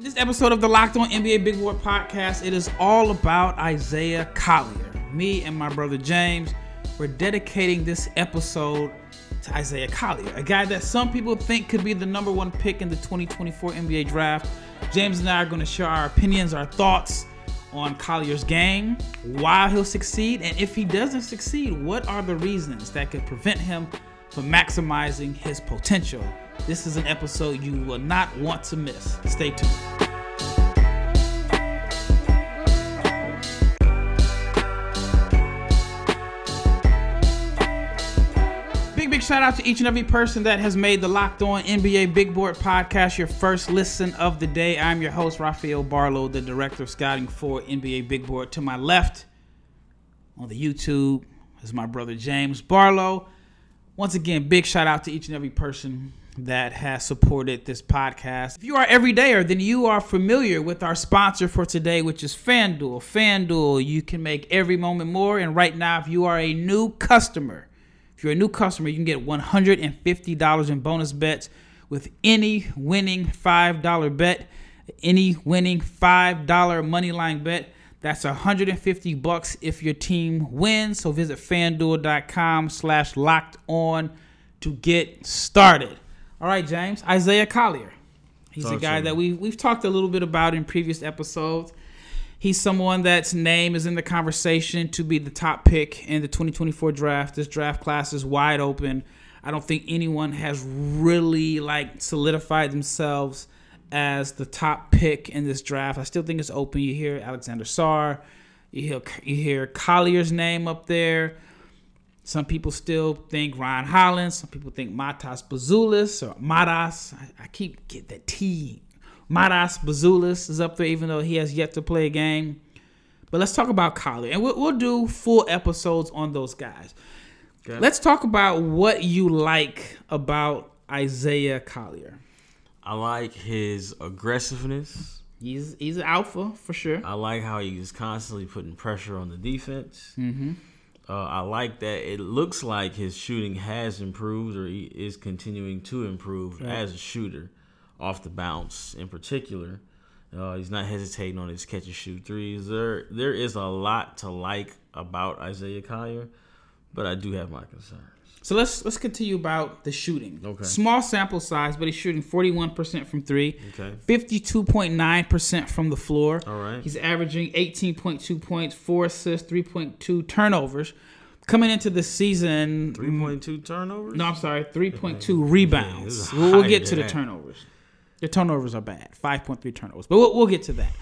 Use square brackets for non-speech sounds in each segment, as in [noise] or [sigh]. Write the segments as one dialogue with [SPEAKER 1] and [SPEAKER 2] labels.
[SPEAKER 1] In this episode of the Locked On NBA Big Board podcast, it is all about Isaiah Collier. Me and my brother James, we're dedicating this episode to Isaiah Collier, a guy that some people think could be the number one pick in the 2024 NBA draft. James and I are going to share our opinions, our thoughts on Collier's game, why he'll succeed, and if he doesn't succeed, what are the reasons that could prevent him from maximizing his potential. This is an episode you will not want to miss. Stay tuned. Big, big shout out to each and every person that has made the Locked On NBA Big Board podcast your first listen of the day. I'm your host, Rafael Barlowe, the director of scouting for NBA Big Board. To my left on the YouTube is my brother James Barlowe. Once again, big shout out to each and every person that has supported this podcast. If you are everydayer, then you are familiar with our sponsor for today, which is FanDuel. FanDuel, you can make every moment more. And right now, if you are a new customer, if you're a new customer, you can get $150 in bonus bets with any winning $5 bet, any winning $5 money line bet. That's 150 bucks if your team wins. So visit fanduel.com slash locked on to get started. All right, James. Isaiah Collier. He's
[SPEAKER 2] Talk
[SPEAKER 1] a guy that we, we've talked a little bit about in previous episodes. He's someone that's name is in the conversation to be the top pick in the 2024 draft. This draft class is wide open. I don't think anyone has really like solidified themselves as the top pick in this draft. I still think it's open. You hear Alexander Sarr, you hear you hear Collier's name up there. Some people still think Ron Holland. Some people think Matas Buzelis or Matas. I, I keep get that T. Matas Buzelis is up there, even though he has yet to play a game. But let's talk about Collier, and we'll, we'll do full episodes on those guys.
[SPEAKER 2] Okay.
[SPEAKER 1] Let's talk about what you like about Isaiah Collier.
[SPEAKER 2] I like his aggressiveness.
[SPEAKER 1] He's he's an alpha for sure.
[SPEAKER 2] I like how he's constantly putting pressure on the defense. Mm-hmm. Uh, I like that it looks like his shooting has improved or he is continuing to improve as a shooter off the bounce in particular. Uh, he's not hesitating on his catch and shoot threes. There, there is a lot to like about Isaiah Collier, but I do have my concerns.
[SPEAKER 1] So let's let's continue about the shooting.
[SPEAKER 2] Okay.
[SPEAKER 1] Small sample size, but he's shooting 41% from 3.
[SPEAKER 2] Okay.
[SPEAKER 1] 52.9% from the floor.
[SPEAKER 2] All right.
[SPEAKER 1] He's averaging 18.2 points, 4 assists, 3.2 turnovers. Coming into the season,
[SPEAKER 2] Three point two turnovers.
[SPEAKER 1] no, I'm sorry, 3.2
[SPEAKER 2] this
[SPEAKER 1] rebounds.
[SPEAKER 2] is
[SPEAKER 1] We'll, we'll get to the turnovers. The turnovers are bad, 5.3 turnovers, but we'll, we'll get to that.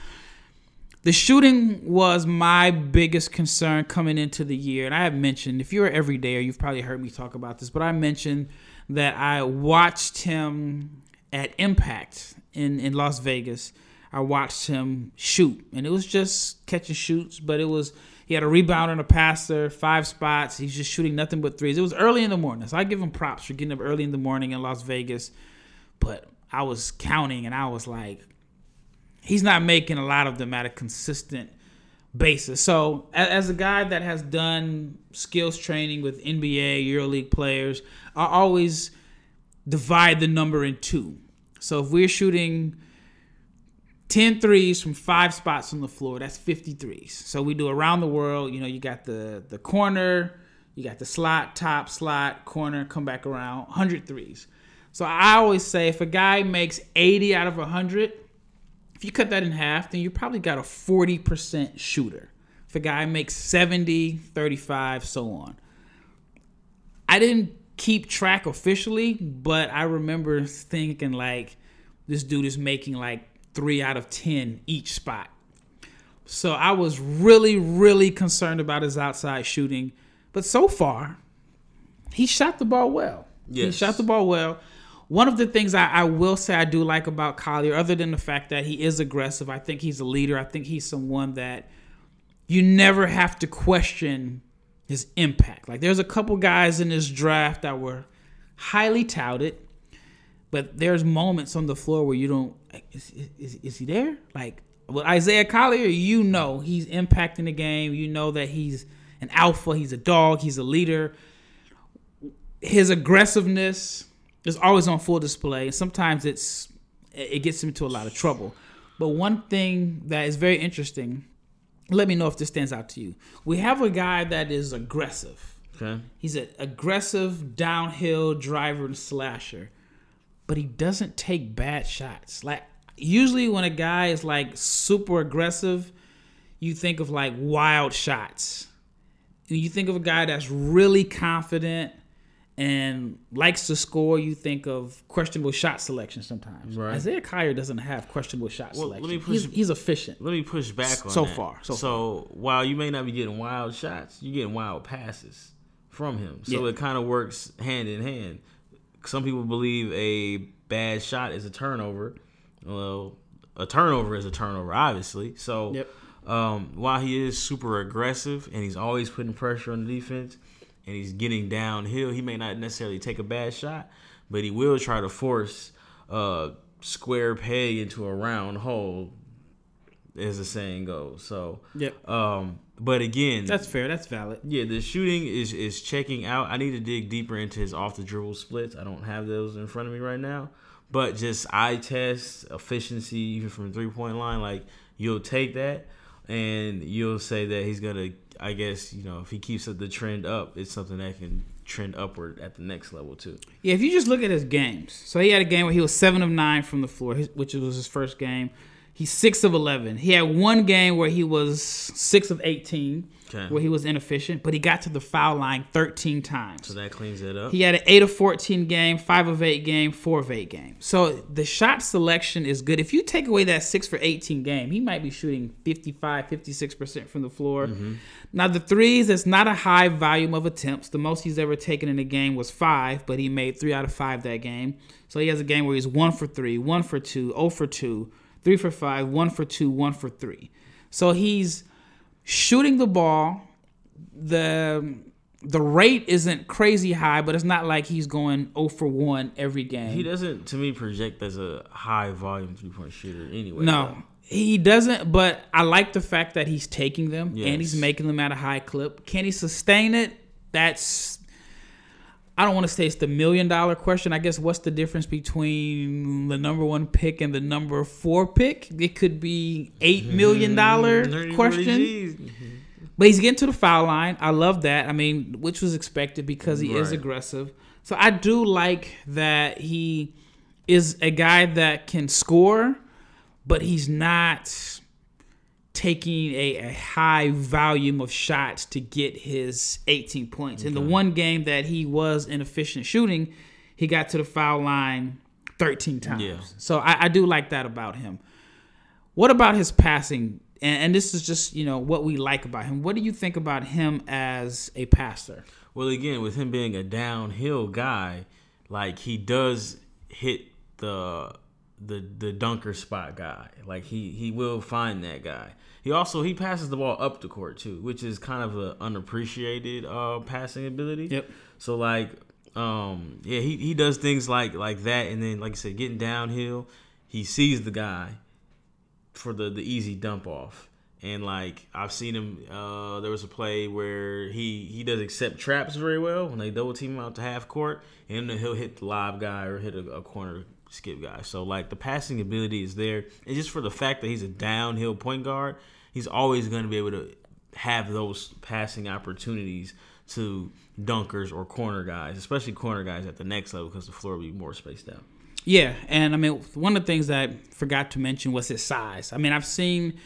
[SPEAKER 1] The shooting was my biggest concern coming into the year. And I have mentioned, if you're an everydayer, you've probably heard me talk about this, but I mentioned that I watched him at Impact in, in Las Vegas. I watched him shoot, and it was just catching shoots, but it was he had a rebound and a passer, five spots. He's just shooting nothing but threes. It was early in the morning, so I give him props for getting up early in the morning in Las Vegas. But I was counting, and I was like, he's not making a lot of them at a consistent basis. So, as a guy that has done skills training with NBA, EuroLeague players, I always divide the number in two. So, if we're shooting 10 threes from five spots on the floor, that's 50 threes. So, we do around the world, you know, you got the, the corner, you got the slot, top, slot, corner, come back around, 100 threes. So, I always say if a guy makes 80 out of 100, if you cut that in half, then you probably got a 40% shooter. If a guy makes 70, 35, so on. I didn't keep track officially, but I remember thinking like this dude is making like three out of 10 each spot. So I was really, really concerned about his outside shooting. But so far, he shot the ball well.
[SPEAKER 2] Yes.
[SPEAKER 1] He shot the ball well. One of the things I, I will say I do like about Collier, other than the fact that he is aggressive, I think he's a leader. I think he's someone that you never have to question his impact. Like there's a couple guys in this draft that were highly touted, but there's moments on the floor where you don't is, is, is he there? Like with Isaiah Collier, you know he's impacting the game. You know that he's an alpha, he's a dog, he's a leader. His aggressiveness is always on full display. Sometimes it's it gets him into a lot of trouble. But one thing that is very interesting, let me know if this stands out to you. We have a guy that is aggressive.
[SPEAKER 2] Okay.
[SPEAKER 1] He's an aggressive downhill driver and slasher, but he doesn't take bad shots. Like usually when a guy is like super aggressive, you think of like wild shots. You think of a guy that's really confident and likes to score, you think of questionable shot selection sometimes.
[SPEAKER 2] Right.
[SPEAKER 1] Isaiah Collier doesn't have questionable shot
[SPEAKER 2] Well, let
[SPEAKER 1] selection.
[SPEAKER 2] me
[SPEAKER 1] he's,
[SPEAKER 2] push-
[SPEAKER 1] he's efficient.
[SPEAKER 2] Let me push back on that.
[SPEAKER 1] So
[SPEAKER 2] that.
[SPEAKER 1] far, so
[SPEAKER 2] So, while you may not be getting wild shots, you're getting wild passes from him. So
[SPEAKER 1] Yeah.
[SPEAKER 2] it kind of works hand in hand. Some people believe a bad shot is a turnover. Well, a turnover is a turnover, obviously. So
[SPEAKER 1] Yep.
[SPEAKER 2] um, while he is super aggressive and he's always putting pressure on the defense and he's getting downhill, he may not necessarily take a bad shot, but he will try to force a square peg into a round hole, as the saying goes. So,
[SPEAKER 1] Yep.
[SPEAKER 2] um, but again,
[SPEAKER 1] That's fair. That's valid.
[SPEAKER 2] yeah, the shooting is is checking out. I need to dig deeper into his off the dribble splits. I don't have those in front of me right now, but just eye test efficiency even from three point line. Like you'll take that and you'll say that he's gonna. I guess you know if he keeps the trend up, it's something that can trend upward at the next level too.
[SPEAKER 1] Yeah, if you just look at his games, so he had a game where he was seven of nine from the floor, which was his first game. He's six of eleven. He had one game where he was six of eighteen,
[SPEAKER 2] Okay.
[SPEAKER 1] where he was inefficient, but he got to the foul line thirteen times.
[SPEAKER 2] So that cleans it up.
[SPEAKER 1] He had an 8 of 14 game, 5 of 8 game, 4 of 8 game. So the shot selection is good. If you take away that 6 for 18 game, he might be shooting 55, 56% from the floor. Mm-hmm. Now, the threes, it's not a high volume of attempts. The most he's ever taken in a game was 5, but he made 3 out of 5 that game. So he has a game where he's 1 for 3, 1 for 2, 0 for 2, 3 for 5, 1 for 2, 1 for 3. So he's shooting the ball the the rate isn't crazy high, but it's not like he's going 0 for 1 every game.
[SPEAKER 2] He doesn't, to me, project as a high volume three point shooter anyway.
[SPEAKER 1] no, he doesn't, but I like the fact that he's taking them and he's making them at a high clip. Can he sustain it? That's I don't want to say it's the million dollar question. I guess what's the difference between the number one pick and the number four pick? It could be eight million dollar
[SPEAKER 2] Mm, 30, 40
[SPEAKER 1] question.
[SPEAKER 2] Gs.
[SPEAKER 1] But he's getting to the foul line. I love that. I mean, which was expected because he is aggressive. So I do like that he is a guy that can score, but he's not taking a, a high volume of shots to get his 18 points. In the one game that he was inefficient shooting, he got to the foul line 13 times.
[SPEAKER 2] Yeah.
[SPEAKER 1] So I, I do like that about him. What about his passing? And, and this is just you know what we like about him. What do you think about him as a passer?
[SPEAKER 2] Well, again, with him being a downhill guy, like he does hit the the the dunker spot guy. Like he he will find that guy. He also he passes the ball up the court too, which is kind of an unappreciated uh, passing ability.
[SPEAKER 1] Yep.
[SPEAKER 2] So like, um, yeah, he, he does things like like that, and then like I said, getting downhill, he sees the guy for the the easy dump off. And like I've seen him, uh, there was a play where he he does accept traps very well when they double team him out to half court, and then he'll hit the lob guy or hit a, a corner skip guy. So like the passing ability is there, and just for the fact that he's a downhill point guard, he's always going to be able to have those passing opportunities to dunkers or corner guys, especially corner guys at the next level because the floor will be more spaced out.
[SPEAKER 1] Yeah, and I mean one of the things that I forgot to mention was his size. I mean I've seen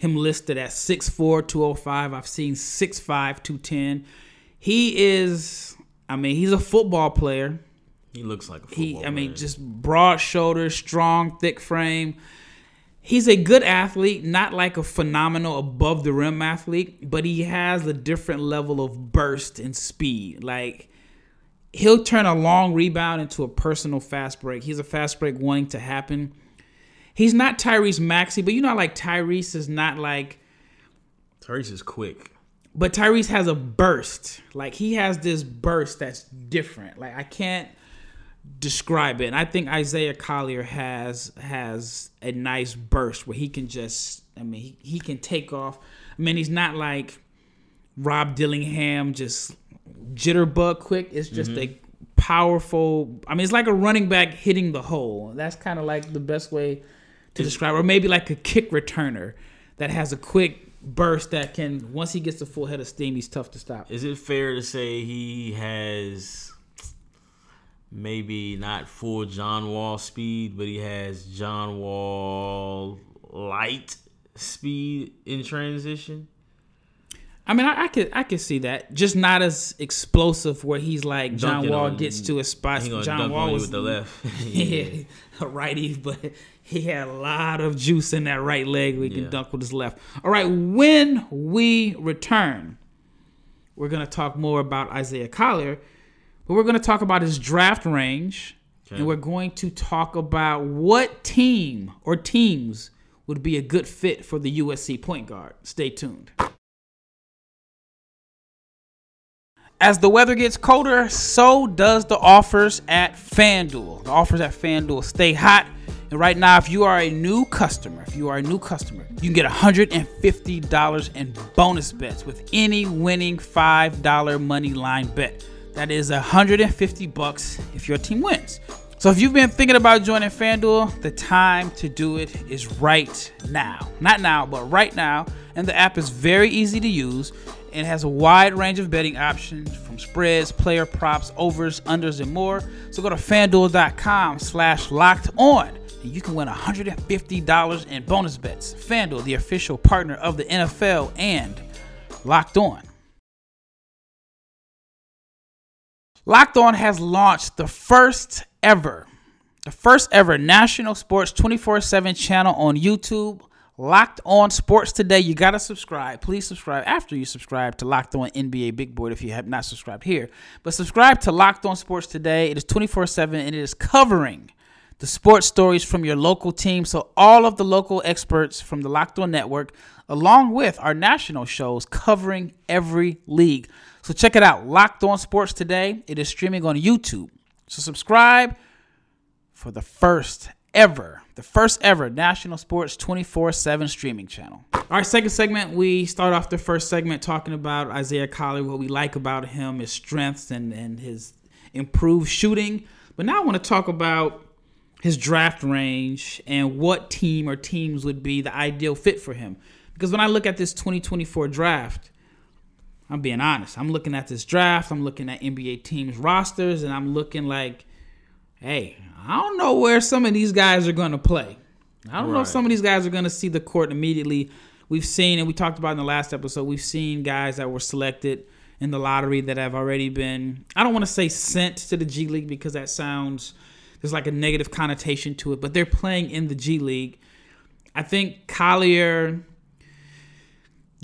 [SPEAKER 1] him listed at 6'4", 205. I've seen 6'5", 210. He is, I mean, he's a football player.
[SPEAKER 2] He looks like a football
[SPEAKER 1] He, I mean,
[SPEAKER 2] player.
[SPEAKER 1] just broad shoulders, strong, thick frame. He's a good athlete, not like a phenomenal above the rim athlete, but he has a different level of burst and speed. Like he'll turn a long rebound into a personal fast break. He's a fast break wanting to happen. He's not Tyrese Maxey, but you know, like Tyrese is not like
[SPEAKER 2] Tyrese is quick.
[SPEAKER 1] but Tyrese has a burst. Like he has this burst that's different. Like I can't describe it. And I think Isaiah Collier has has a nice burst where he can just I mean he, he can take off. I mean he's not like Rob Dillingham just jitterbug quick. It's just mm-hmm. a powerful I mean it's like a running back hitting the hole. That's kind of like the best way to describe, or maybe like a kick returner that has a quick burst that can once he gets the full head of steam, he's tough to stop.
[SPEAKER 2] Is it fair to say he has maybe not full John Wall speed, but he has John Wall light speed in transition?
[SPEAKER 1] I mean, I, I, could I could see that, just not as explosive where he's like John Dunking Wall on, gets to a spot. John Wall was
[SPEAKER 2] with the left, [laughs] [laughs]
[SPEAKER 1] yeah, a [laughs] righty, but he had a lot of juice in that right leg. We can yeah. dunk with his left. All right, when we return, we're gonna talk more about Isaiah Collier, but we're gonna talk about his draft range, okay. and we're going to talk about what team or teams would be a good fit for the USC point guard. Stay tuned. As the weather gets colder, so does the offers at FanDuel. The offers at FanDuel stay hot. And right now, if you are a new customer, if you are a new customer, you can get $150 in bonus bets with any winning $5 money line bet. That is 150 bucks if your team wins. So if you've been thinking about joining FanDuel, the time to do it is right now. Not now, but right now. And the app is very easy to use and has a wide range of betting options from spreads, player props, overs, unders, and more. So go to fanduel.com slash locked on and you can win $150 in bonus bets. FanDuel, the official partner of the NFL and Locked On. Locked On has launched the first ever, the first ever national sports 24 7 channel on YouTube Locked On Sports Today. You got to subscribe. Please subscribe after you subscribe to Locked On NBA Big Board if you have not subscribed here. But subscribe to Locked On Sports Today. It is 24 7 and it is covering the sports stories from your local team. So, all of the local experts from the Locked On Network, along with our national shows covering every league. So, check it out Locked On Sports Today. It is streaming on YouTube. So, subscribe for the first ever, the first ever national sports 24 7 streaming channel. All right, second segment, we start off the first segment talking about Isaiah Collier, what we like about him, his strengths, and, and his improved shooting. But now I want to talk about his draft range and what team or teams would be the ideal fit for him. Because when I look at this 2024 draft, I'm being honest. I'm looking at this draft, I'm looking at NBA teams' rosters, and I'm looking like, hey, I don't know where some of these guys are going to play. I don't right. know if some of these guys are going to see the court immediately. We've seen, and we talked about in the last episode, we've seen guys that were selected in the lottery that have already been, I don't want to say sent to the G League because that sounds, there's like a negative connotation to it, but they're playing in the G League. I think Collier,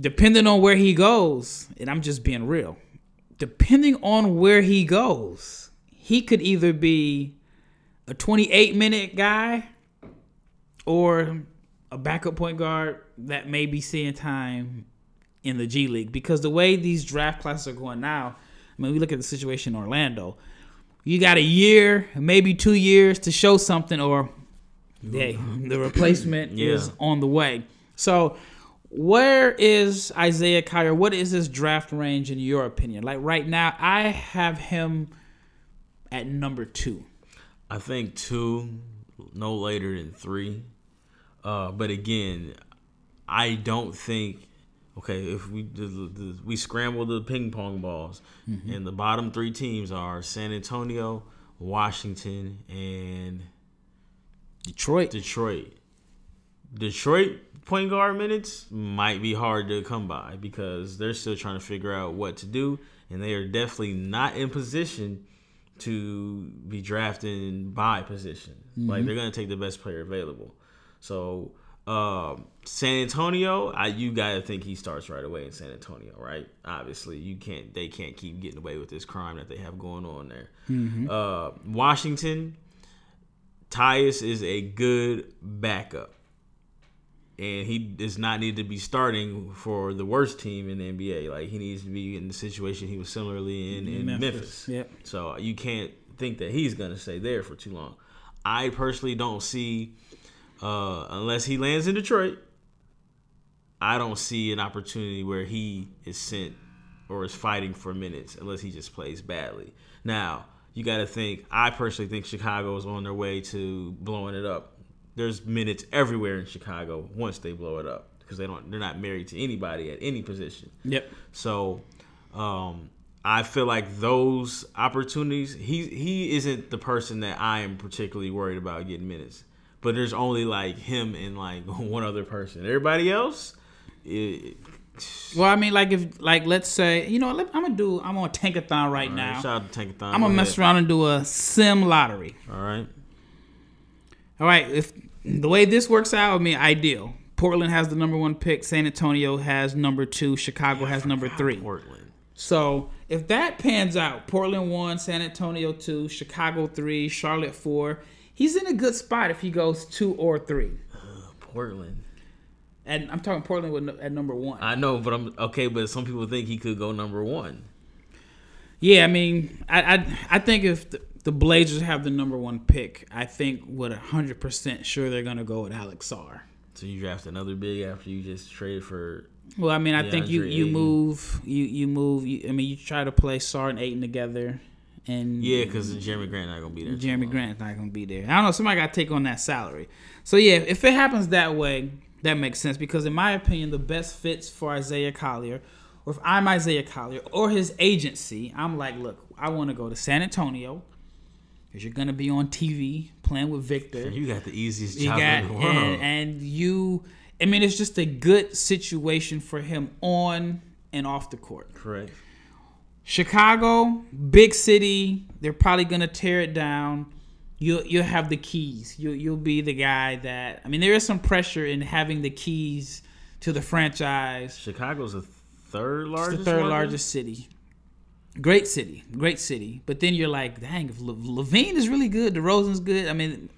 [SPEAKER 1] depending on where he goes, and I'm just being real, depending on where he goes, he could either be a 28 minute guy or a backup point guard that may be seeing time in the G League because the way these draft classes are going now, I mean, we look at the situation in Orlando. You got a year, maybe two years to show something, or hey, the replacement yeah. is on the way. So, where is Isaiah Collier? What is his draft range in your opinion? Like right now, I have him at number two.
[SPEAKER 2] I think two, no later than three. Uh, but again, I don't think. Okay, if we we scramble the ping pong balls, mm-hmm. and the bottom three teams are San Antonio, Washington, and
[SPEAKER 1] Detroit.
[SPEAKER 2] Detroit. Detroit point guard minutes might be hard to come by because they're still trying to figure out what to do, and they are definitely not in position to be drafting by position. Mm-hmm. Like they're gonna take the best player available. So um, San Antonio, I, you gotta think he starts right away in San Antonio, right? Obviously, you can't. They can't keep getting away with this crime that they have going on there. Mm-hmm. Uh, Washington, Tyus is a good backup and he does not need to be starting for the worst team in the NBA. Like he needs to be in the situation he was similarly in in Memphis. Memphis.
[SPEAKER 1] Yep.
[SPEAKER 2] So you can't think that he's going to stay there for too long. I personally don't see, uh, unless he lands in Detroit, I don't see an opportunity where he is sent or is fighting for minutes unless he just plays badly. Now you got to think. I personally think Chicago is on their way to blowing it up there's minutes everywhere in Chicago once they blow it up because they don't they're not married to anybody at any position.
[SPEAKER 1] Yep.
[SPEAKER 2] So um, I feel like those opportunities he he isn't the person that I am particularly worried about getting minutes. But there's only like him and like [laughs] one other person. Everybody else, it,
[SPEAKER 1] Well, I mean, like if like let's say you know I'm gonna do I'm on Tankathon right
[SPEAKER 2] all
[SPEAKER 1] now.
[SPEAKER 2] right, shout out to Tankathon.
[SPEAKER 1] I'm gonna mess
[SPEAKER 2] ahead.
[SPEAKER 1] around and do a sim lottery.
[SPEAKER 2] All right.
[SPEAKER 1] All right, if the way this works out, I mean, ideal. Portland has the number one pick. San Antonio has number two. Chicago has number three.
[SPEAKER 2] Portland.
[SPEAKER 1] So if that pans out, Portland one, San Antonio two, Chicago three, Charlotte four. He's in a good spot if he goes two or three.
[SPEAKER 2] Uh, Portland.
[SPEAKER 1] And I'm talking Portland with, at number one.
[SPEAKER 2] I know, but I'm okay. But some people think he could go number one.
[SPEAKER 1] Yeah, I mean, I I, I think if the, the Blazers have the number one pick, I think with hundred percent sure they're gonna go with Alex Sarr.
[SPEAKER 2] So you draft another big after you just traded for.
[SPEAKER 1] Well, I mean, I think you you move you you move. You, I mean, you try to play Sarr and Ayton together, and
[SPEAKER 2] Yeah, because Jerami Grant not gonna be there.
[SPEAKER 1] Jerami
[SPEAKER 2] long.
[SPEAKER 1] Grant's not gonna be there. I don't know. Somebody got to take on that salary. So yeah, if it happens that way, that makes sense because in my opinion, the best fits for Isaiah Collier, or if I'm Isaiah Collier or his agency, I'm like, look, I want to go to San Antonio because you're gonna be on TV playing with Victor.
[SPEAKER 2] You got the easiest job
[SPEAKER 1] got
[SPEAKER 2] in the world.
[SPEAKER 1] and, and you. I mean, it's just a good situation for him on and off the court.
[SPEAKER 2] Correct.
[SPEAKER 1] Chicago, big city. They're probably gonna tear it down. You'll you'll have the keys. You you'll be the guy that. I mean, there is some pressure in having the keys to the franchise.
[SPEAKER 2] Chicago's the third
[SPEAKER 1] It's
[SPEAKER 2] largest.
[SPEAKER 1] the third largest city. Great city, great city. But then you're like, dang, if Le- LaVine is really good, DeRozan's good. I mean,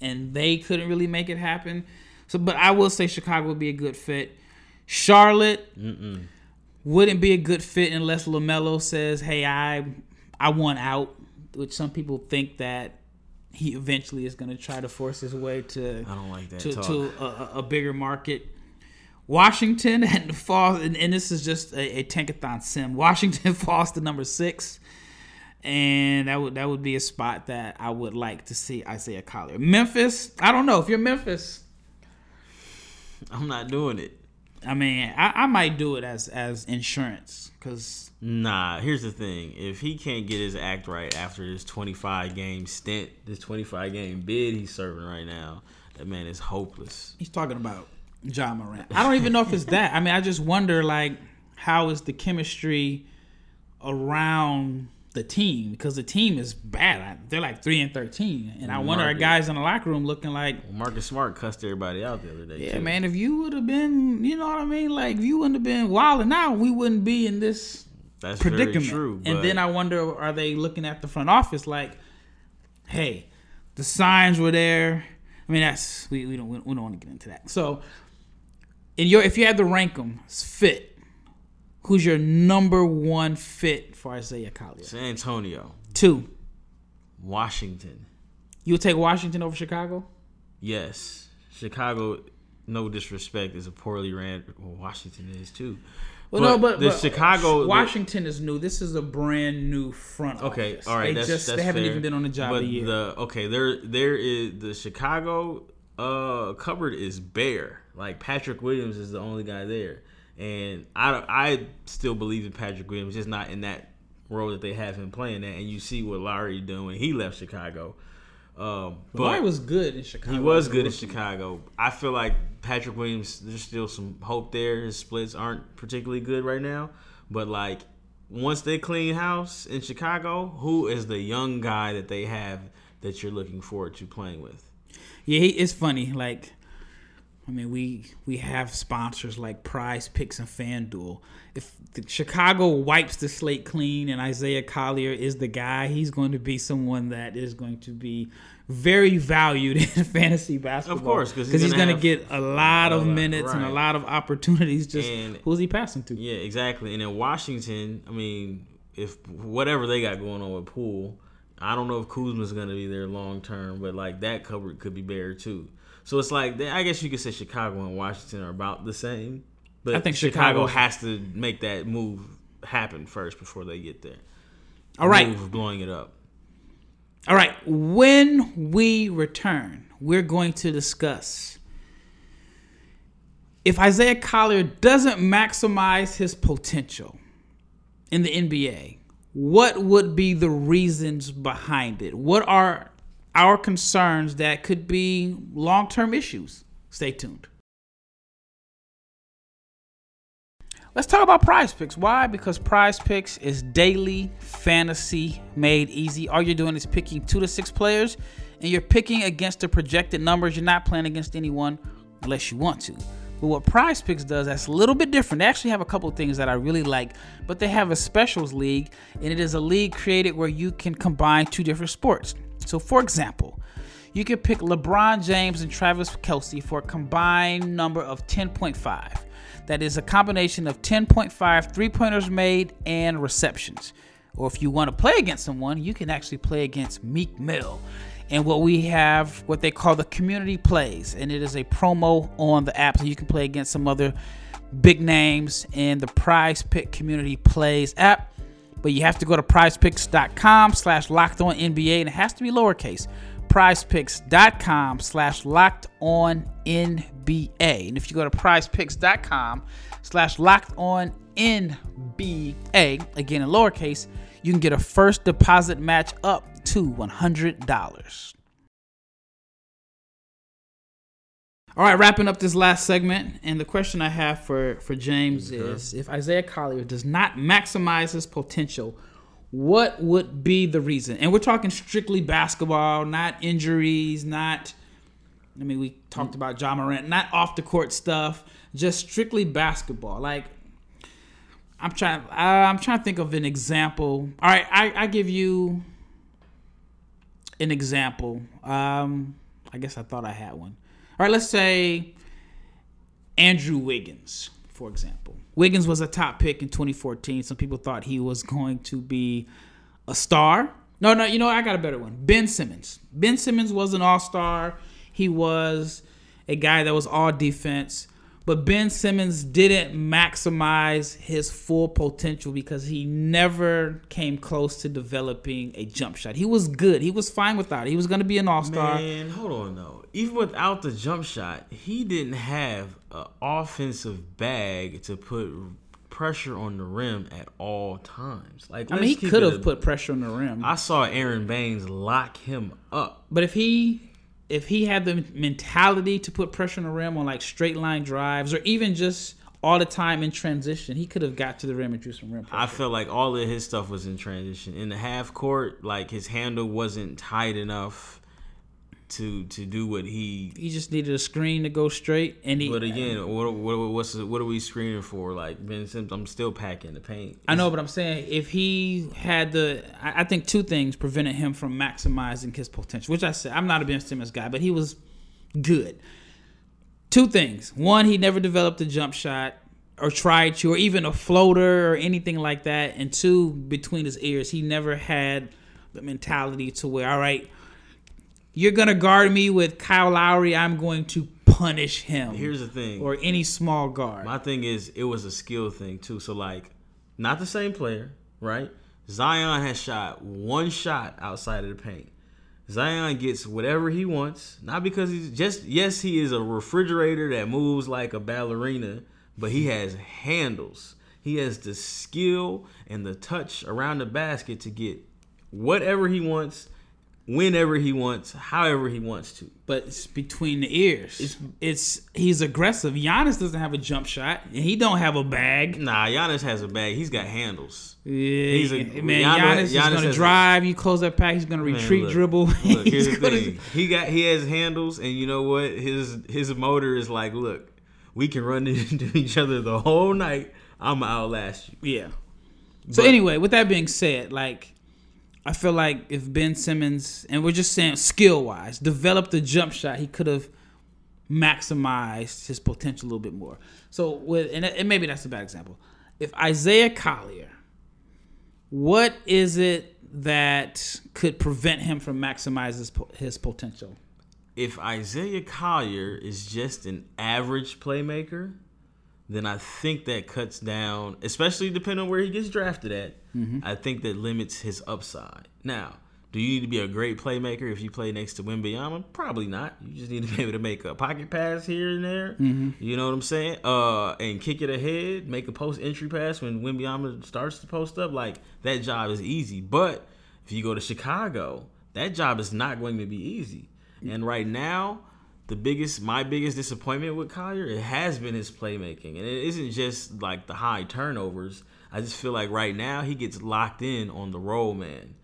[SPEAKER 1] and they couldn't really make it happen. So, but I will say Chicago would be a good fit. Charlotte
[SPEAKER 2] Mm-mm.
[SPEAKER 1] wouldn't be a good fit unless LaMelo says, "Hey, I I want out," which some people think that he eventually is going to try to force his way to
[SPEAKER 2] I don't like that
[SPEAKER 1] to,
[SPEAKER 2] talk.
[SPEAKER 1] to a- a bigger market. Washington [laughs] and falls, and, and this is just a, a tankathon sim. Washington [laughs] falls to number six, and that would that would be a spot that I would like to see Isaiah Collier. Memphis, I don't know if you're Memphis. [laughs]
[SPEAKER 2] I'm not doing it.
[SPEAKER 1] I mean, I, I might do it as as insurance because
[SPEAKER 2] Nah, here's the thing. If he can't get his act right after this 25 game stint, this 25 game bid he's serving right now, that man is hopeless.
[SPEAKER 1] he's talking about Ja Morant. I don't even know if it's that. I mean, I just wonder like how is the chemistry around the team because the team is bad. They're like three and thirteen, and I wonder are guys in the locker room looking like,
[SPEAKER 2] Marcus Smart cussed everybody out the other day.
[SPEAKER 1] yeah,
[SPEAKER 2] too.
[SPEAKER 1] man, if you would have been, you know what I mean, like if you wouldn't have been wilding out, we wouldn't be in this
[SPEAKER 2] That's
[SPEAKER 1] predicament.
[SPEAKER 2] very true.
[SPEAKER 1] and then I wonder, are they looking at the front office like, hey, the signs were there. I mean, that's we, we don't we don't want to get into that. So, in your if you had to rank them fit, who's your number one fit for Isaiah Collier?
[SPEAKER 2] San Antonio,
[SPEAKER 1] Two,
[SPEAKER 2] Washington,
[SPEAKER 1] you would take Washington over Chicago.
[SPEAKER 2] yes. Chicago, no disrespect, is a poorly ran. Well, Washington is too.
[SPEAKER 1] Well, no, but
[SPEAKER 2] the
[SPEAKER 1] but
[SPEAKER 2] Chicago
[SPEAKER 1] Washington is new. This is a brand new front
[SPEAKER 2] Okay,
[SPEAKER 1] office.
[SPEAKER 2] all right.
[SPEAKER 1] They
[SPEAKER 2] that's,
[SPEAKER 1] just
[SPEAKER 2] that's
[SPEAKER 1] they haven't even been on the job
[SPEAKER 2] but. The okay, there there is the Chicago uh cupboard is bare. Like Patrick Williams is the only guy there, and I I still believe in Patrick Williams, just not in that role that they have him playing that. And you see what Lauri doing when he left Chicago. Um, but
[SPEAKER 1] Lauri was good in Chicago.
[SPEAKER 2] he was good in. Chicago. I feel like Patrick Williams. There's still some hope there. His splits aren't particularly good right now, but like once they clean house in Chicago, who is the young guy that they have that you're looking forward to playing with?
[SPEAKER 1] Yeah, he, it's funny. Like, I mean, we we have sponsors like PrizePicks and FanDuel. If the Chicago wipes the slate clean and Isaiah Collier is the guy, he's going to be someone that is going to be very valued [laughs] in fantasy basketball.
[SPEAKER 2] Of course,
[SPEAKER 1] because he's
[SPEAKER 2] gonna
[SPEAKER 1] going to get a lot of minutes and a lot of opportunities. Just
[SPEAKER 2] And-
[SPEAKER 1] who's he passing to?
[SPEAKER 2] Yeah, exactly. And in Washington, I mean, if whatever they got going on with Poole, I don't know if Kuzma's going to be there long term, but like that cupboard could be bare too. So it's like I guess you could say Chicago and Washington are about the same, but
[SPEAKER 1] I think
[SPEAKER 2] Chicago has to make that move happen first before they get there.
[SPEAKER 1] All right,
[SPEAKER 2] move blowing it up.
[SPEAKER 1] All right, when we return, we're going to discuss if Isaiah Collier doesn't maximize his potential in the NBA, what would be the reasons behind it? What are our concerns that could be long term issues? Stay tuned. Let's talk about PrizePicks. Why? Because PrizePicks is daily fantasy made easy. All you're doing is picking two to six players, and you're picking against the projected numbers. You're not playing against anyone unless you want to. But what PrizePicks does, that's a little bit different. They actually have a couple things that I really like, but they have a specials league, and it is a league created where you can combine two different sports. So, for example, you can pick LeBron James and Travis Kelce for a combined number of 10.5 that is a combination of 10.5 three pointers made and receptions. Or if you want to play against someone, you can actually play against Meek Mill. And what we have, what they call the community plays, and it is a promo on the app, so you can play against some other big names in the Prize Pick Community Plays app. But you have to go to PrizePicks.com slash Locked On NBA, and it has to be lowercase prizepicks.com slash locked on NBA. And if you go to prizepicks.com slash locked on NBA, again in lowercase, you can get a first deposit match up to $100. All right, wrapping up this last segment, and the question I have for, for James okay. is if Isaiah Collier does not maximize his potential, what would be the reason? And we're talking strictly basketball, not injuries, not. I mean, we talked about Ja Morant, not off the court stuff, just strictly basketball. Like, I'm trying. I'm trying to think of an example. All right, I, I give you an example. Um, I guess I thought I had one. All right, let's say Andrew Wiggins, for example. Wiggins was a top pick in 2014. Some people thought he was [laughs] going to be a star. No, no, you know, I got a better one. Ben Simmons. Ben Simmons was an all star. He was a guy that was all defense. But Ben Simmons didn't maximize his full potential because he never came close to developing a jump shot. He was good. He was fine without it. He was going to be an all star.
[SPEAKER 2] Man, hold on though. Even without the jump shot, he didn't have an offensive bag to put pressure on the rim at all times. Like
[SPEAKER 1] I mean, he could have put pressure on the rim.
[SPEAKER 2] I saw Aron Baynes lock him up.
[SPEAKER 1] But if he if he had the mentality to put pressure on the rim on like straight line drives or even just all the time in transition, he could have got to the rim and drew some rim pressure.
[SPEAKER 2] I feel like all of his stuff was in transition. In the half court, like his handle wasn't tight enough to to do what he
[SPEAKER 1] he just needed a screen to go straight and he
[SPEAKER 2] but again what what what's what are we screening for? Like Ben Simmons I'm still packing the paint.
[SPEAKER 1] I know but I'm saying if he had the I, I, think two things prevented him from maximizing his potential which I said I'm not a Ben Simmons guy but he was good. Two things. One he never developed a jump shot or tried to or even a floater or anything like that. And two between his ears he never had the mentality to where all right you're gonna guard me with Kyle Lowry. I'm going to punish him.
[SPEAKER 2] Here's the thing,
[SPEAKER 1] or any small guard.
[SPEAKER 2] My thing is, it was a skill thing too. So like, not the same player, right? Zion has shot one shot outside of the paint. Zion gets whatever he wants, not because he's just yes, he is a refrigerator that moves like a ballerina, but he has handles. He has the skill and the touch around the basket to get whatever he wants whenever he wants, however he wants to.
[SPEAKER 1] But it's between the ears. It's, it's he's aggressive. Giannis doesn't have a jump shot, and he don't have a bag.
[SPEAKER 2] Nah, Giannis has a bag. He's got handles.
[SPEAKER 1] Yeah, he's a, man. Giannis, Giannis, Giannis is gonna drive. A, you close that pack. He's gonna retreat, man, look, dribble.
[SPEAKER 2] Look, [laughs] here's the thing. He got he has handles, and you know what? His his motor is like, look, we can run [laughs] into each other the whole night. I'm gonna outlast you.
[SPEAKER 1] Yeah. So but, anyway, with that being said, like I feel like if Ben Simmons, and we're just saying skill wise, developed the jump shot, he could have maximized his potential a little bit more. So with and, and maybe that's a bad example. If Isaiah Collier, what is it that could prevent him from maximizing his, his potential?
[SPEAKER 2] If Isaiah Collier is just an average playmaker, then I think that cuts down, especially depending on where he gets drafted at. Mm-hmm. I think that limits his upside. Now, Do you need to be a great playmaker if you play next to Wembanyama? Probably not. You just need to be able to make a pocket pass here and there.
[SPEAKER 1] Mm-hmm.
[SPEAKER 2] You know what I'm saying? Uh, and kick it ahead, make a post entry pass when Wembanyama starts to post up. Like that job is easy. But if you go to Chicago, that job is not going to be easy. And right now, the biggest, my biggest disappointment with Collier, it has been his playmaking, and it isn't just like the high turnovers. I just feel like right now he gets locked in on the roll man.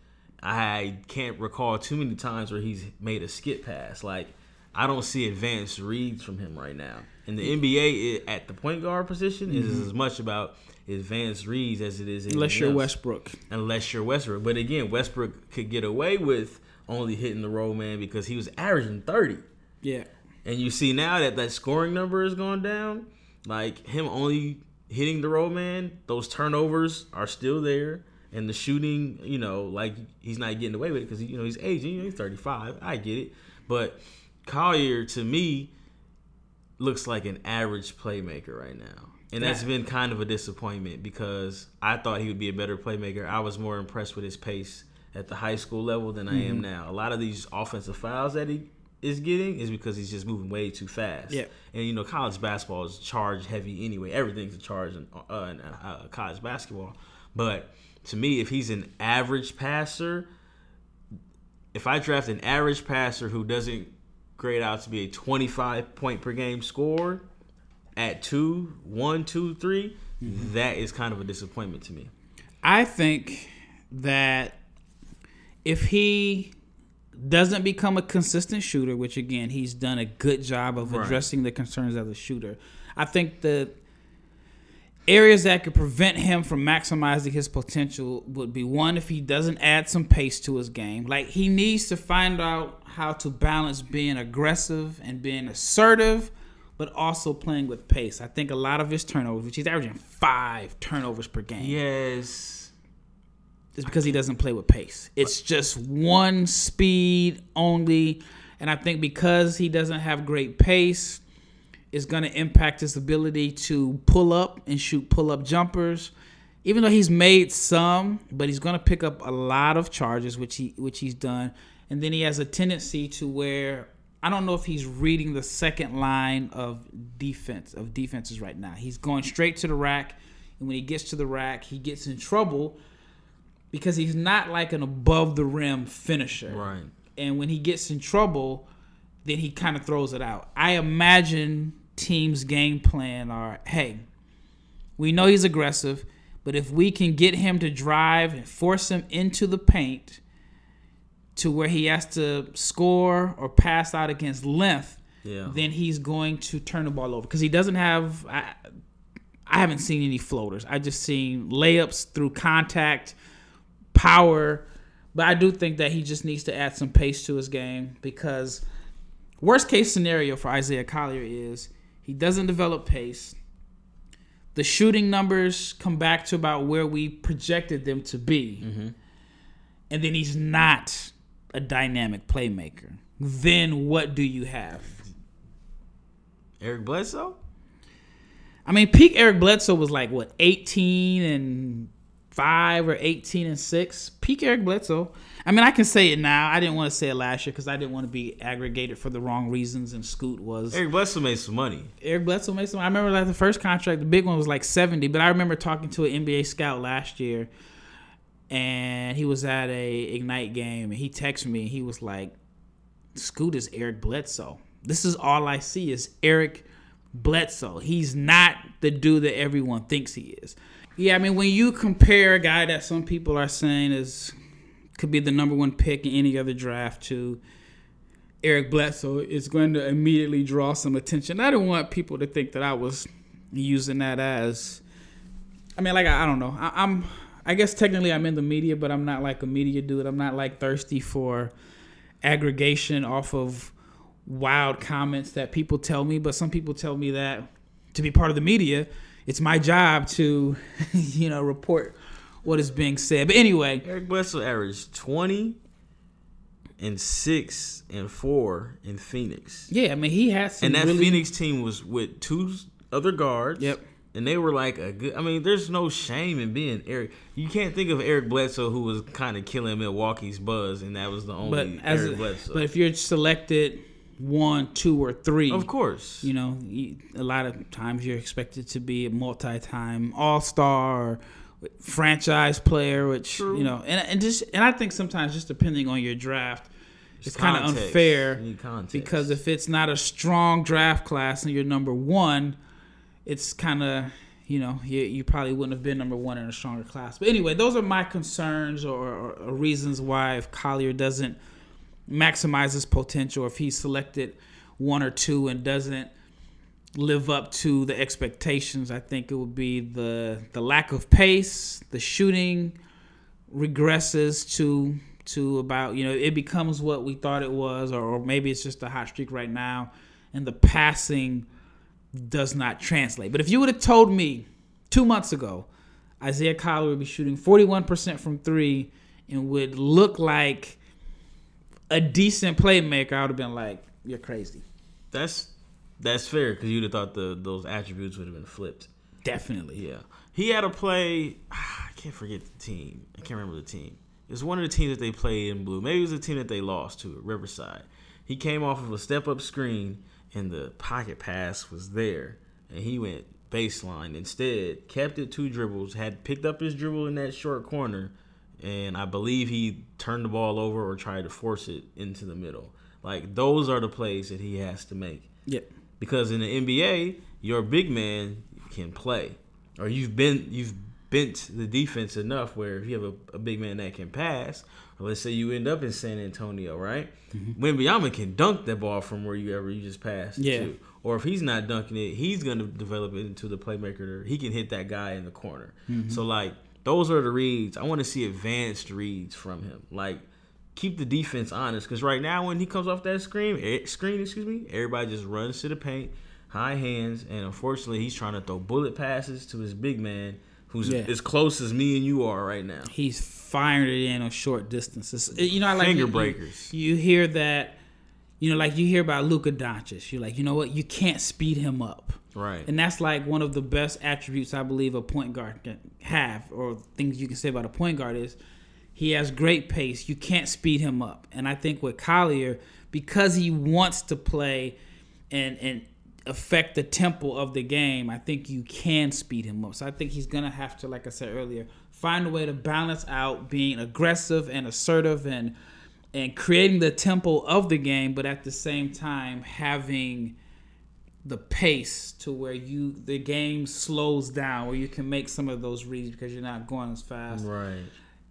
[SPEAKER 2] I can't recall too many times where he's made a skip pass. Like I don't see advanced reads from him right now. In the NBA, it, at the point guard position, is as much about advanced reads as it is.
[SPEAKER 1] Mm-hmm. Unless you're
[SPEAKER 2] else.
[SPEAKER 1] Westbrook.
[SPEAKER 2] Unless you're Westbrook, but again, Westbrook could get away with only hitting the roll man because he was averaging thirty.
[SPEAKER 1] Yeah.
[SPEAKER 2] And you see now that that scoring number has gone down, like him only hitting the road man, those turnovers are still there, and the shooting, you know, like he's not getting away with it because you know he's aging. You know, he's thirty five. I get it, but Collier to me looks like an average playmaker right now. And that's
[SPEAKER 1] Yeah.
[SPEAKER 2] been kind of a disappointment because I thought he would be a better playmaker. I was more impressed with his pace at the high school level than I am mm-hmm. now. A lot of these offensive fouls that he is getting is because he's just moving way too fast.
[SPEAKER 1] Yeah.
[SPEAKER 2] And you know, college basketball is charge heavy anyway. Everything's a charge in, uh, in uh, college basketball. But to me, if he's an average passer, if I draft an average passer who doesn't grade out to be a 25 point per game score at two, one, two, three, that is kind of a disappointment to me.
[SPEAKER 1] I think that if he doesn't become a consistent shooter, which again he's done a good job of
[SPEAKER 2] Right.
[SPEAKER 1] addressing the concerns of the shooter, I think the areas that could prevent him from maximizing his potential would be one if he doesn't add some pace to his game. Like he needs to find out how to balance being aggressive and being assertive, but also playing with pace. I think a lot of his turnovers, which he's averaging five turnovers per game,
[SPEAKER 2] Yes.
[SPEAKER 1] Is because he doesn't play with pace. It's just one speed only. And I think because he doesn't have great pace, it's going to impact his ability to pull up and shoot pull up jumpers. Even though he's made some, but he's going to pick up a lot of charges, which he which he's done. And then he has a tendency to where I don't know if he's reading the second line of defense of defenses right now. He's going straight to the rack, and when he gets to the rack, he gets in trouble because he's not like an above the rim finisher.
[SPEAKER 2] Right.
[SPEAKER 1] And when he gets in trouble, then he kind of throws it out. I imagine teams' game plan are, hey, we know he's aggressive, but if we can get him to drive and force him into the paint to where he has to score or pass out against length,
[SPEAKER 2] Yeah.
[SPEAKER 1] then he's going to turn the ball over because he doesn't have. I, I haven't seen any floaters. I just seen layups through contact, power, but I do think that he just needs to add some pace to his game because worst case scenario for Isaiah Collier is he doesn't develop pace. The shooting numbers come back to about where we projected them to be. Mm-hmm. And then he's not a dynamic playmaker. Then what do you have?
[SPEAKER 2] Eric Bledsoe?
[SPEAKER 1] I mean, peak Eric Bledsoe was like what, eighteen and five or eighteen and six. Peak Eric Bledsoe. I mean, I can say it now. I didn't want to say it last year because I didn't want to be aggregated for the wrong reasons. And Scoot was
[SPEAKER 2] Eric Bledsoe made some money.
[SPEAKER 1] Eric Bledsoe made some. I remember like the first contract, the big one was like seventy. But I remember talking to an NBA scout last year, and he was at a Ignite game, and he texted me. And he was like, "Scoot is Eric Bledsoe. This is all I see is Eric Bledsoe. He's not the dude that everyone thinks he is." Yeah, I mean, when you compare a guy that some people are saying is could be the number one pick in any other draft to Eric Bledsoe is going to immediately draw some attention. I don't want people to think that I was using that as. I mean, like I, I don't know. I, I'm. I guess technically I'm in the media, but I'm not like a media dude. I'm not like thirsty for aggregation off of wild comments that people tell me. But some people tell me that to be part of the media, it's my job to, [laughs] you know, report what is being said. But anyway,
[SPEAKER 2] Eric Bledsoe averaged 20 and 6 and 4 in Phoenix.
[SPEAKER 1] yeah, I mean he has
[SPEAKER 2] And that
[SPEAKER 1] really,
[SPEAKER 2] Phoenix team was with two other guards.
[SPEAKER 1] Yep.
[SPEAKER 2] and they were like a good. I mean, there's no shame in being Eric. You can't think of Eric Bledsoe who was kind of killing Milwaukee's buzz, and that was the only
[SPEAKER 1] But as
[SPEAKER 2] Eric
[SPEAKER 1] a-
[SPEAKER 2] Bledsoe.
[SPEAKER 1] but if you're selected one, two, or three,
[SPEAKER 2] of course,
[SPEAKER 1] you know, you, a lot of times you're expected to be a multi-time All-Star franchise player, which
[SPEAKER 2] True.
[SPEAKER 1] you know, and and just and I think sometimes just depending on your draft, it's kind of unfair
[SPEAKER 2] You need context.
[SPEAKER 1] because if it's not a strong draft class and you're number one, it's kind of you know you, you probably wouldn't have been number one in a stronger class. But anyway, those are my concerns or, or, or reasons why if Collier doesn't maximize his potential, if he's selected one or two and doesn't live up to the expectations, I think it would be the the lack of pace, the shooting regresses to to about you know it becomes what we thought it was, or, or maybe it's just a hot streak right now, and the passing does not translate. But if you would have told me two months ago, Isaiah Collier would be shooting 41% from three and would look like a decent playmaker, I would have been like, you're crazy.
[SPEAKER 2] that's that's fair because you'd have thought the those attributes would have been flipped.
[SPEAKER 1] Definitely.
[SPEAKER 2] Yeah, he had a play. [sighs] I can't forget the team. I can't remember the team. It was one of the teams that they played in blue. Maybe it was the team that they lost to, Riverside. He came off of a step up screen and the pocket pass was there, and he went baseline instead. Kept it two dribbles. Had picked up his dribble in that short corner, and I believe he turned the ball over or tried to force it into the middle. Like those are the plays that he has to make
[SPEAKER 1] Yep.
[SPEAKER 2] because in the NBA, your big man can play, or you've been you've bent the defense enough where if you have a, a big man that can pass, or let's say you end up in San Antonio, right?
[SPEAKER 1] Mm-hmm.
[SPEAKER 2] Can dunk that ball from where you ever you just passed
[SPEAKER 1] Yeah.
[SPEAKER 2] to, or if he's not dunking it, he's gonna develop it into the playmaker. He can hit that guy in the corner.
[SPEAKER 1] Mm-hmm.
[SPEAKER 2] So like those are the reads. I want to see advanced reads from him, like. Keep the defense honest, because right now when he comes off that screen, eh, screen, excuse me, everybody just runs to the paint, high hands, and unfortunately he's trying to throw bullet passes to his big man, who's
[SPEAKER 1] Yeah.
[SPEAKER 2] as close as me and you are right now.
[SPEAKER 1] He's firing it in on short distances. You know, I like
[SPEAKER 2] Finger
[SPEAKER 1] you- you-
[SPEAKER 2] breakers.
[SPEAKER 1] You, hear that, you know, like you hear about Luka Doncic. You're like, you know what? You can't speed him up.
[SPEAKER 2] Right.
[SPEAKER 1] And that's like one of the best attributes I believe a point guard can have, or things you can say about a point guard is he has great pace. You can't speed him up. And I think with Collier, because he wants to play and and affect the tempo of the game, I think you can speed him up. So I think he's gonna have to, like I said earlier, find a way to balance out being aggressive and assertive and and creating the tempo of the game, but at the same time having the pace to where you the game slows down where you can make some of those reads because you're not going as fast.
[SPEAKER 2] Right.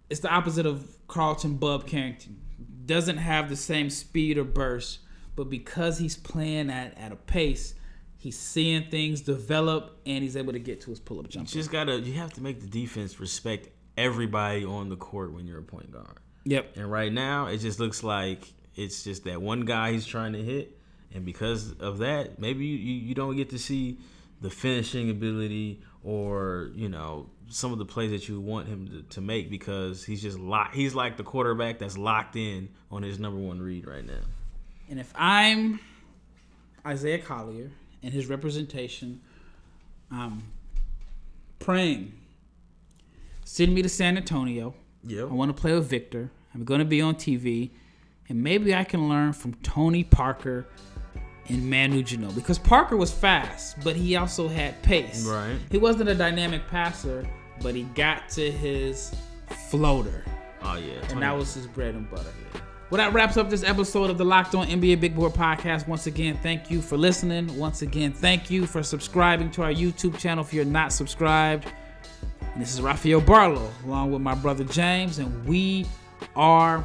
[SPEAKER 1] It's the opposite of Carlton Bub Carrington. Doesn't have the same speed or burst, but because he's playing at, at a pace, he's seeing things develop and he's able to get to his pull up
[SPEAKER 2] You just gotta you have to make the defense respect everybody on the court when you're a point guard.
[SPEAKER 1] Yep.
[SPEAKER 2] And right now, it just looks like it's just that one guy he's trying to hit, and because of that, maybe you, you, don't get to see the finishing ability or you know some of the plays that you want him to, to make because he's just locked. He's like the quarterback that's locked in on his number one read right now.
[SPEAKER 1] And if I'm Isaiah Collier and his representation, I'm praying. Send me to San Antonio.
[SPEAKER 2] Yep.
[SPEAKER 1] I want to play with Victor. I'm going to be on TV. And maybe I can learn from Tony Parker and Manu Ginobili. Because Parker was fast, but he also had pace.
[SPEAKER 2] Right.
[SPEAKER 1] He wasn't a dynamic passer, but he got to his floater.
[SPEAKER 2] Oh yeah.
[SPEAKER 1] And that was his bread and butter. Well, that wraps up this episode of the Locked On NBA Big Board Podcast. Once again, thank you for listening. Once again, thank you for subscribing to our YouTube channel if you're not subscribed. And this is Rafael Barlowe, along with my brother James, and we are